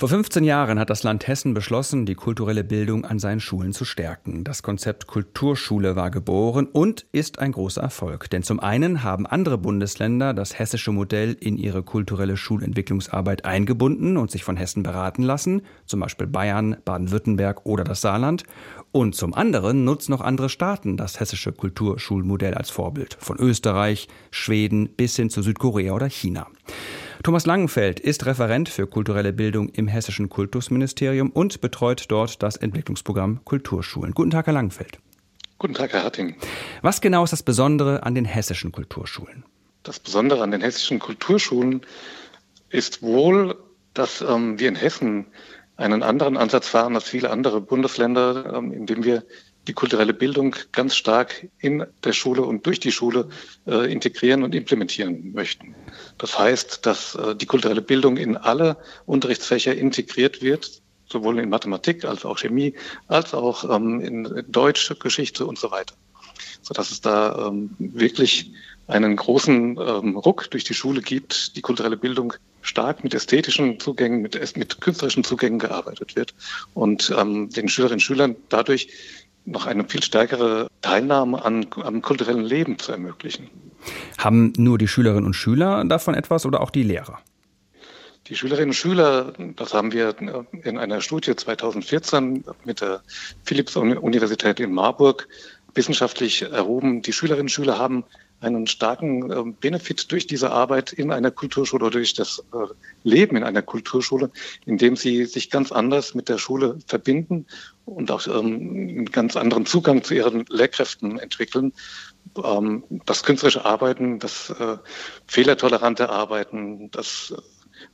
vor 15 Jahren hat das Land Hessen beschlossen, die kulturelle Bildung an seinen Schulen zu stärken. Das Konzept Kulturschule war geboren und ist ein großer Erfolg. Denn zum einen haben andere Bundesländer das hessische Modell in ihre kulturelle Schulentwicklungsarbeit eingebunden und sich von Hessen beraten lassen, zum Beispiel Bayern, Baden-Württemberg oder das Saarland. Und zum anderen nutzen noch andere Staaten das hessische Kulturschulmodell als Vorbild, von Österreich, Schweden bis hin zu Südkorea oder China. Thomas Langenfeld ist Referent für kulturelle Bildung im Hessischen Kultusministerium und betreut dort das Entwicklungsprogramm Kulturschulen. Guten Tag, Herr Langenfeld. Guten Tag, Herr Harting. Was genau ist das Besondere an den hessischen Kulturschulen? Das Besondere an den hessischen Kulturschulen ist wohl, dass ähm, wir in Hessen einen anderen Ansatz fahren als viele andere Bundesländer, ähm, indem wir die kulturelle Bildung ganz stark in der Schule und durch die Schule äh, integrieren und implementieren möchten. Das heißt, dass äh, die kulturelle Bildung in alle Unterrichtsfächer integriert wird, sowohl in Mathematik als auch Chemie, als auch ähm, in Deutsch, Geschichte und so weiter. Sodass es da ähm, wirklich einen großen ähm, Ruck durch die Schule gibt, die kulturelle Bildung stark mit ästhetischen Zugängen, mit, mit künstlerischen Zugängen gearbeitet wird und ähm, den Schülerinnen und Schülern dadurch noch eine viel stärkere Teilnahme an, am kulturellen Leben zu ermöglichen. Haben nur die Schülerinnen und Schüler davon etwas oder auch die Lehrer? Die Schülerinnen und Schüler, das haben wir in einer Studie 2014 mit der Philipps-Universität in Marburg wissenschaftlich erhoben. Die Schülerinnen und Schüler haben einen starken äh, Benefit durch diese Arbeit in einer Kulturschule oder durch das äh, Leben in einer Kulturschule, indem sie sich ganz anders mit der Schule verbinden und auch ähm, einen ganz anderen Zugang zu ihren Lehrkräften entwickeln. Ähm, das künstlerische Arbeiten, das äh, fehlertolerante Arbeiten, das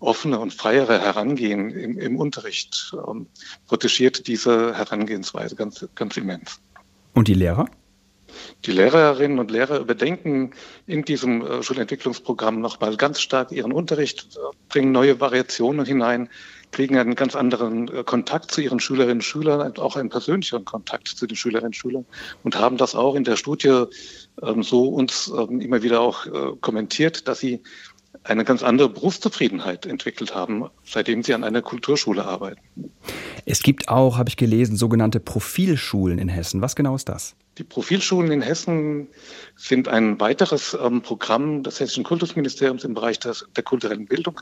offene und freiere Herangehen im, im Unterricht ähm, protegiert diese Herangehensweise ganz, ganz immens. Und die Lehrer? Die Lehrerinnen und Lehrer überdenken in diesem äh, Schulentwicklungsprogramm nochmal ganz stark ihren Unterricht, äh, bringen neue Variationen hinein, kriegen einen ganz anderen äh, Kontakt zu ihren Schülerinnen und Schülern, auch einen persönlicheren Kontakt zu den Schülerinnen und Schülern und haben das auch in der Studie ähm, so uns ähm, immer wieder auch kommentiert, dass sie eine ganz andere Berufszufriedenheit entwickelt haben, seitdem sie an einer Kulturschule arbeiten. Es gibt auch, habe ich gelesen, sogenannte Profilschulen in Hessen. Was genau ist das? Die Profilschulen in Hessen sind ein weiteres ähm, Programm des Hessischen Kultusministeriums im Bereich des, der kulturellen Bildung.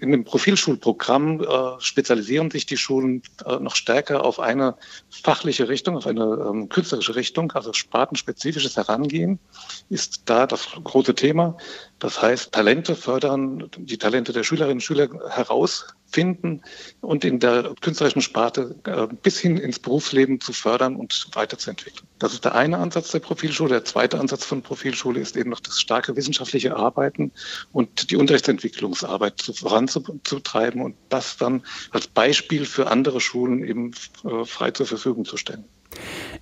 In dem Profilschulprogramm äh, spezialisieren sich die Schulen äh, noch stärker auf eine fachliche Richtung, auf eine ähm, künstlerische Richtung, also spartenspezifisches Herangehen ist da das große Thema. Das heißt, Talente fördern, die Talente der Schülerinnen und Schüler herausfinden und in der künstlerischen Sparte äh, bis hin ins Berufsleben zu fördern und weiterzuentwickeln. Das ist der eine Ansatz der Profilschule. Der zweite Ansatz von Profilschule ist eben noch das starke wissenschaftliche Arbeiten und die Unterrichtsentwicklungsarbeit voranzutreiben und das dann als Beispiel für andere Schulen eben äh, frei zur Verfügung zu stellen.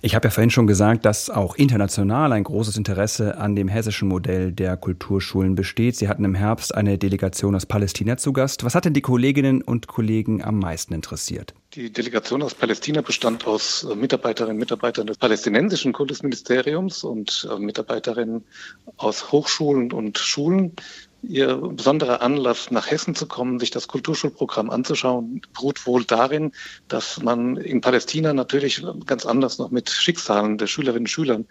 Ich habe ja vorhin schon gesagt, dass auch international ein großes Interesse an dem hessischen Modell der Kulturschulen besteht. Sie hatten im Herbst eine Delegation aus Palästina zu Gast. Was hat denn die Kolleginnen und Kollegen am meisten interessiert? Die Delegation aus Palästina bestand aus äh, Mitarbeiterinnen und Mitarbeitern des palästinensischen Kultusministeriums und äh, Mitarbeiterinnen aus Hochschulen und Schulen. Ihr besonderer Anlass, nach Hessen zu kommen, sich das Kulturschulprogramm anzuschauen, beruht wohl darin, dass man in Palästina natürlich ganz anders noch mit Schicksalen der Schülerinnen und Schüler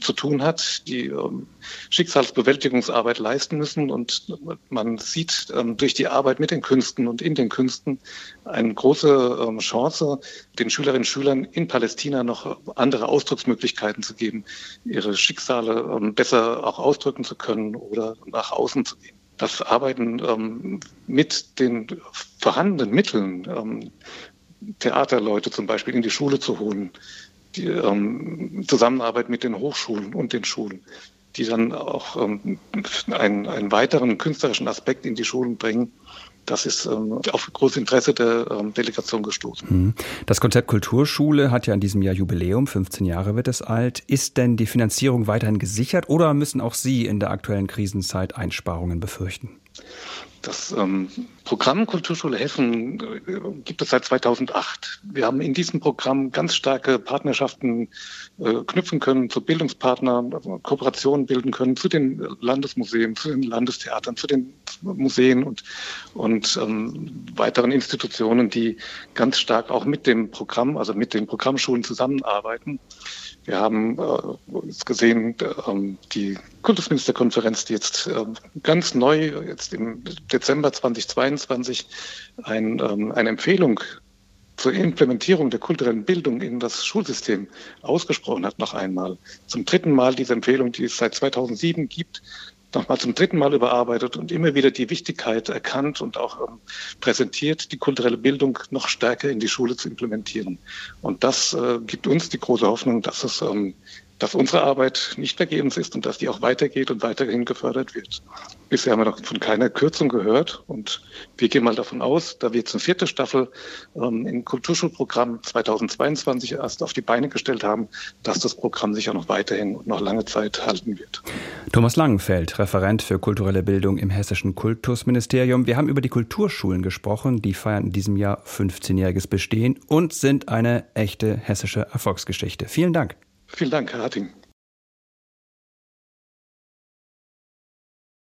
zu tun hat, die ähm, Schicksalsbewältigungsarbeit leisten müssen. Und man sieht ähm, durch die Arbeit mit den Künsten und in den Künsten eine große ähm, Chance, den Schülerinnen und Schülern in Palästina noch andere Ausdrucksmöglichkeiten zu geben, ihre Schicksale besser auch ausdrücken zu können oder nach außen zu gehen das Arbeiten ähm, mit den vorhandenen Mitteln, ähm, Theaterleute zum Beispiel in die Schule zu holen, die ähm, Zusammenarbeit mit den Hochschulen und den Schulen, die dann auch ähm, einen, einen weiteren künstlerischen Aspekt in die Schulen bringen, das ist ähm, auf großes Interesse der ähm, Delegation gestoßen. Mhm. Das Konzept Kulturschule hat ja in diesem Jahr Jubiläum, 15 Jahre wird es alt. Ist denn die Finanzierung weiterhin gesichert oder müssen auch Sie in der aktuellen Krisenzeit Einsparungen befürchten? Das ähm, Programm Kulturschule Hessen äh, gibt es seit 2008. Wir haben in diesem Programm ganz starke Partnerschaften äh, knüpfen können zu Bildungspartnern, also Kooperationen bilden können zu den Landesmuseen, zu den Landestheatern, zu den Museen und, und ähm, weiteren Institutionen, die ganz stark auch mit dem Programm, also mit den Programmschulen zusammenarbeiten. Wir haben äh, gesehen, äh, die Kultusministerkonferenz, die jetzt äh, ganz neu, jetzt im Dezember 2022, ein, ähm, eine Empfehlung zur Implementierung der kulturellen Bildung in das Schulsystem ausgesprochen hat, noch einmal. Zum dritten Mal diese Empfehlung, die es seit 2007 gibt, nochmal zum dritten Mal überarbeitet und immer wieder die Wichtigkeit erkannt und auch ähm, präsentiert, die kulturelle Bildung noch stärker in die Schule zu implementieren. Und das äh, gibt uns die große Hoffnung, dass es ähm, dass unsere Arbeit nicht vergebens ist und dass die auch weitergeht und weiterhin gefördert wird. Bisher haben wir noch von keiner Kürzung gehört und wir gehen mal davon aus, da wir jetzt eine vierte Staffel ähm, im Kulturschulprogramm 2022 erst auf die Beine gestellt haben, dass das Programm sich auch noch weiterhin und noch lange Zeit halten wird. Thomas Langenfeld, Referent für kulturelle Bildung im Hessischen Kultusministerium. Wir haben über die Kulturschulen gesprochen. Die feiern in diesem Jahr 15-jähriges Bestehen und sind eine echte hessische Erfolgsgeschichte. Vielen Dank. Vielen Dank, Herr Harting.